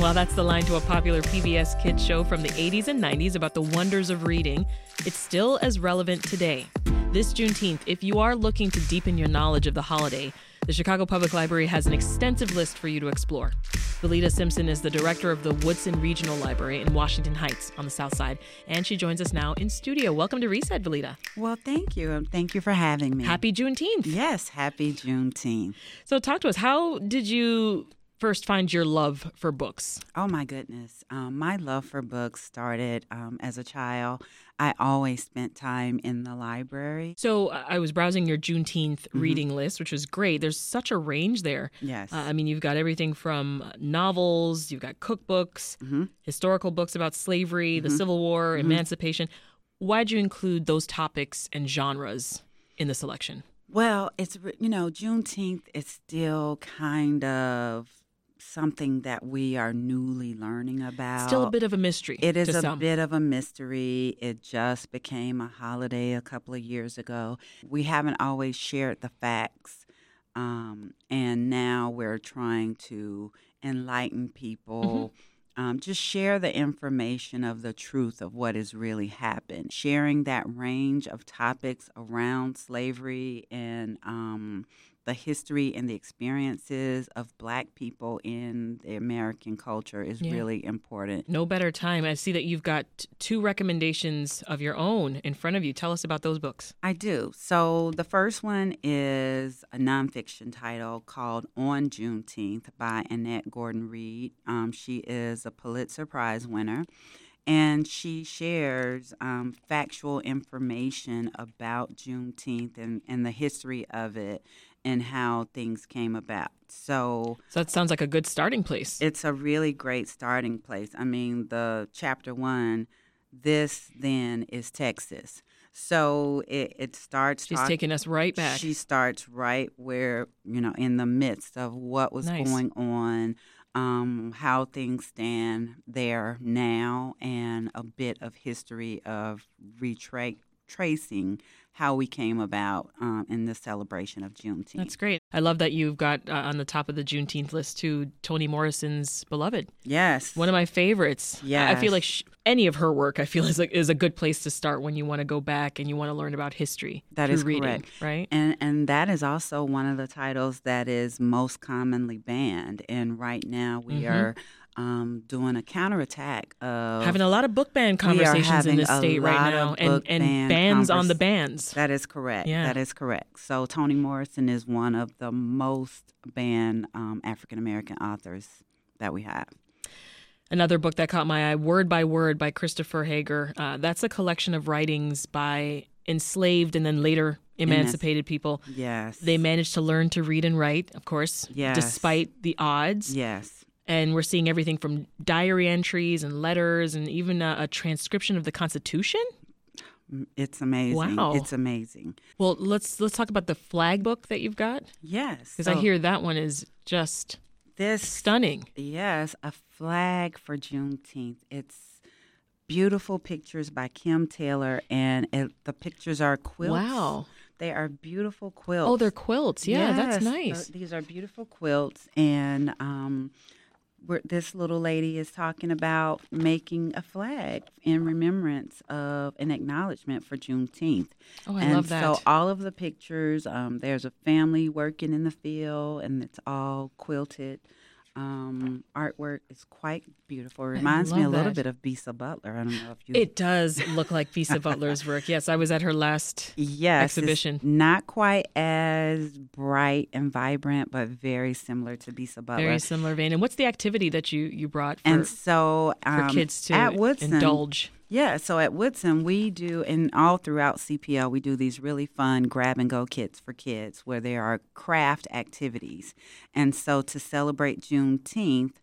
Well, that's the line to a popular PBS kids show from the 80s and 90s about the wonders of reading. It's still as relevant today. This Juneteenth, if you are looking to deepen your knowledge of the holiday, the Chicago Public Library has an extensive list for you to explore. Velita Simpson is the director of the Woodson Regional Library in Washington Heights on the South Side, and she joins us now in studio. Welcome to Reset, Velita. Well, thank you. Thank you for having me. Happy Juneteenth. Yes, happy Juneteenth. So, talk to us. How did you first find your love for books? Oh, my goodness. Um, my love for books started um, as a child. I always spent time in the library. So uh, I was browsing your Juneteenth mm-hmm. reading list, which was great. There's such a range there. Yes. Uh, I mean, you've got everything from novels, you've got cookbooks, mm-hmm. historical books about slavery, mm-hmm. the Civil War, mm-hmm. emancipation. Why'd you include those topics and genres in the selection? Well, it's, you know, Juneteenth is still kind of something that we are newly learning about. Still a bit of a mystery. It is a some. bit of a mystery. It just became a holiday a couple of years ago. We haven't always shared the facts. Um, and now we're trying to enlighten people. Mm-hmm. Um, just share the information of the truth of what has really happened. Sharing that range of topics around slavery and um, the history and the experiences of black people in the American culture is yeah. really important. No better time. I see that you've got two recommendations of your own in front of you. Tell us about those books. I do. So the first one is a nonfiction title called On Juneteenth by Annette Gordon Reed. Um, she is a Pulitzer Prize winner and she shares um, factual information about Juneteenth and, and the history of it and how things came about. So, so that sounds like a good starting place. It's a really great starting place. I mean, the chapter one, this then is Texas. So it, it starts. She's talk, taking us right back. She starts right where, you know, in the midst of what was nice. going on, um, how things stand there now, and a bit of history of retracing how we came about um, in the celebration of Juneteenth. That's great. I love that you've got uh, on the top of the Juneteenth list too Toni Morrison's Beloved. Yes, one of my favorites. Yeah, I feel like sh- any of her work, I feel is a, is a good place to start when you want to go back and you want to learn about history. That is reading, correct, right? And and that is also one of the titles that is most commonly banned. And right now we mm-hmm. are um, doing a counterattack of having a lot of book ban conversations in this state right now, and and bans on the bans. That is correct. Yeah. that is correct. So Toni Morrison is one of the most banned um, African American authors that we have. Another book that caught my eye, Word by Word by Christopher Hager. Uh, that's a collection of writings by enslaved and then later emancipated people. Yes. They managed to learn to read and write, of course, yes. despite the odds. Yes and we're seeing everything from diary entries and letters and even a, a transcription of the Constitution. It's amazing. Wow, it's amazing. Well, let's let's talk about the flag book that you've got. Yes, because so I hear that one is just this stunning. Yes, a flag for Juneteenth. It's beautiful pictures by Kim Taylor, and it, the pictures are quilts. Wow. They are beautiful quilts. Oh, they're quilts. Yeah, yes, that's nice. these are beautiful quilts, and um, this little lady is talking about making a flag in remembrance of an acknowledgement for Juneteenth. Oh, I and love that. So all of the pictures, um, there's a family working in the field, and it's all quilted um, artwork is quite beautiful. It reminds me a little bit of Bisa Butler. I don't know if you. It does look like Bisa Butler's work. Yes, I was at her last yes, exhibition. not quite as bright and vibrant, but very similar to Bisa Butler. Very similar vein. And what's the activity that you you brought for, and so um, for kids to at Woodson, indulge? Yeah, so at Woodson, we do, and all throughout CPL, we do these really fun grab and go kits for kids where there are craft activities. And so to celebrate Juneteenth,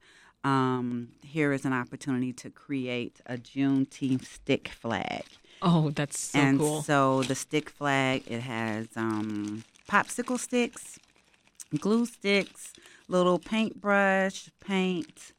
um, here is an opportunity to create a Juneteenth stick flag. Oh, that's so and cool. so the stick flag, it has um, popsicle sticks, glue sticks, little paintbrush, paint,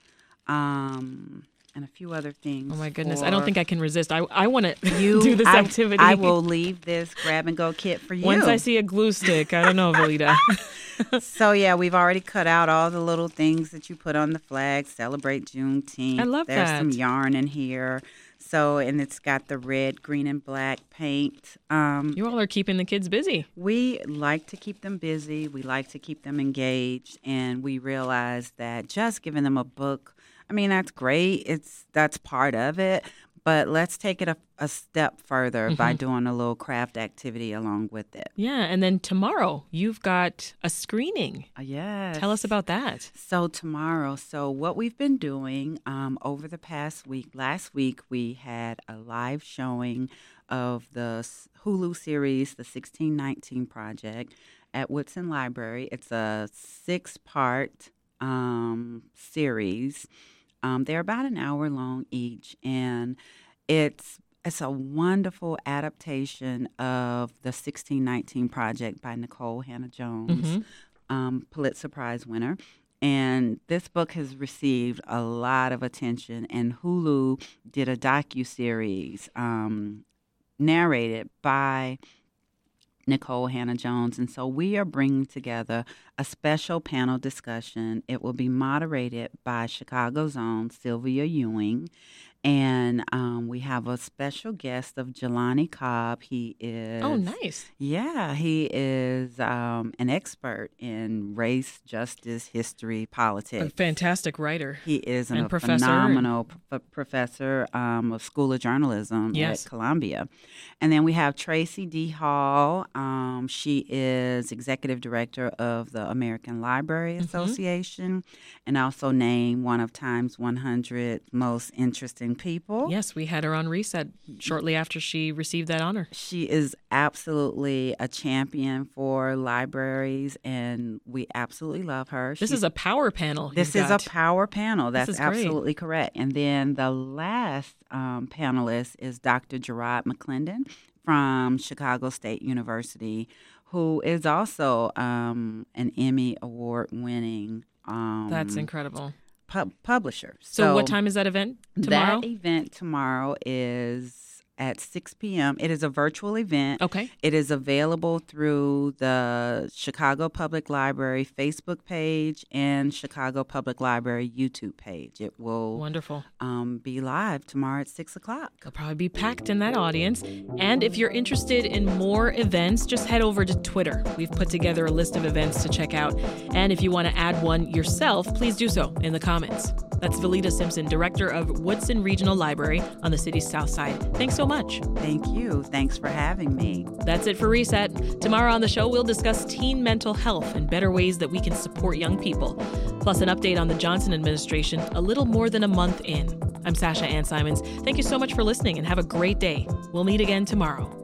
um, and a few other things. Oh my goodness, I don't think I can resist. I I want to do this I, activity. I will leave this grab and go kit for you. Once I see a glue stick, I don't know, Velita. so yeah, we've already cut out all the little things that you put on the flag. Celebrate Juneteenth. I love There's some yarn in here. So and it's got the red, green, and black paint. Um, you all are keeping the kids busy. we like to keep them busy. We like to keep them engaged, and we realize that just giving them a book, I mean, that's great. It's that's part of it, but let's take it a, a step further Mm-hmm. by doing a little craft activity along with it. Yeah, and then tomorrow you've got a screening. Uh, yes. Tell us about that. So tomorrow, so what we've been doing um, over the past week. Last week we had a live showing of the Hulu series, the 1619 Project, at Woodson Library. It's a six-part um, series. Um, they're about an hour long each, and it's it's a wonderful adaptation of the 1619 Project by Nikole Hannah-Jones um, Pulitzer Prize winner. And this book has received a lot of attention, and Hulu did a docu series um, narrated by Nikole Hannah-Jones. And so we are bringing together a special panel discussion. It will be moderated by Chicago's own Sylvia Ewing. And um, we have a special guest of Jelani Cobb. He is Oh, nice. yeah, he is um, an expert in race, justice, history, politics. A fantastic writer. He is an, a professor phenomenal p- professor um, of School of Journalism Yes. at Columbia. And then we have Tracie D. Hall. Um, she is executive director of the American Library Mm-hmm. Association and also named one of Time's 100 most interesting people. Yes, we had her on reset shortly after she received that honor. She is absolutely a champion for libraries, and we absolutely love her. This She's- is a power panel. this is got. a power panel. That's is great. absolutely correct. And then the last um, panelist is Dr. Gerard McClendon from Chicago State University, who is also um, an Emmy Award winning um, That's incredible. pub- publisher. So, what time is that event tomorrow? That event tomorrow is at 6 p.m. It is a virtual event. Okay. It is available through the Chicago Public Library Facebook page and Chicago Public Library YouTube page. It will Wonderful. um, be live tomorrow at 6 o'clock. They'll probably be packed in that audience. And if you're interested in more events, just head over to Twitter. We've put together a list of events to check out. And if you want to add one yourself, please do so in the comments. That's Valita Simpson, Director of Woodson Regional Library on the city's south side. Thanks so much. Thank you. Thanks for having me. That's it for Reset. Tomorrow on the show, we'll discuss teen mental health and better ways that we can support young people, plus an update on the Johnson administration a little more than a month in. I'm Sasha Ann Simons. Thank you so much for listening and have a great day. We'll meet again tomorrow.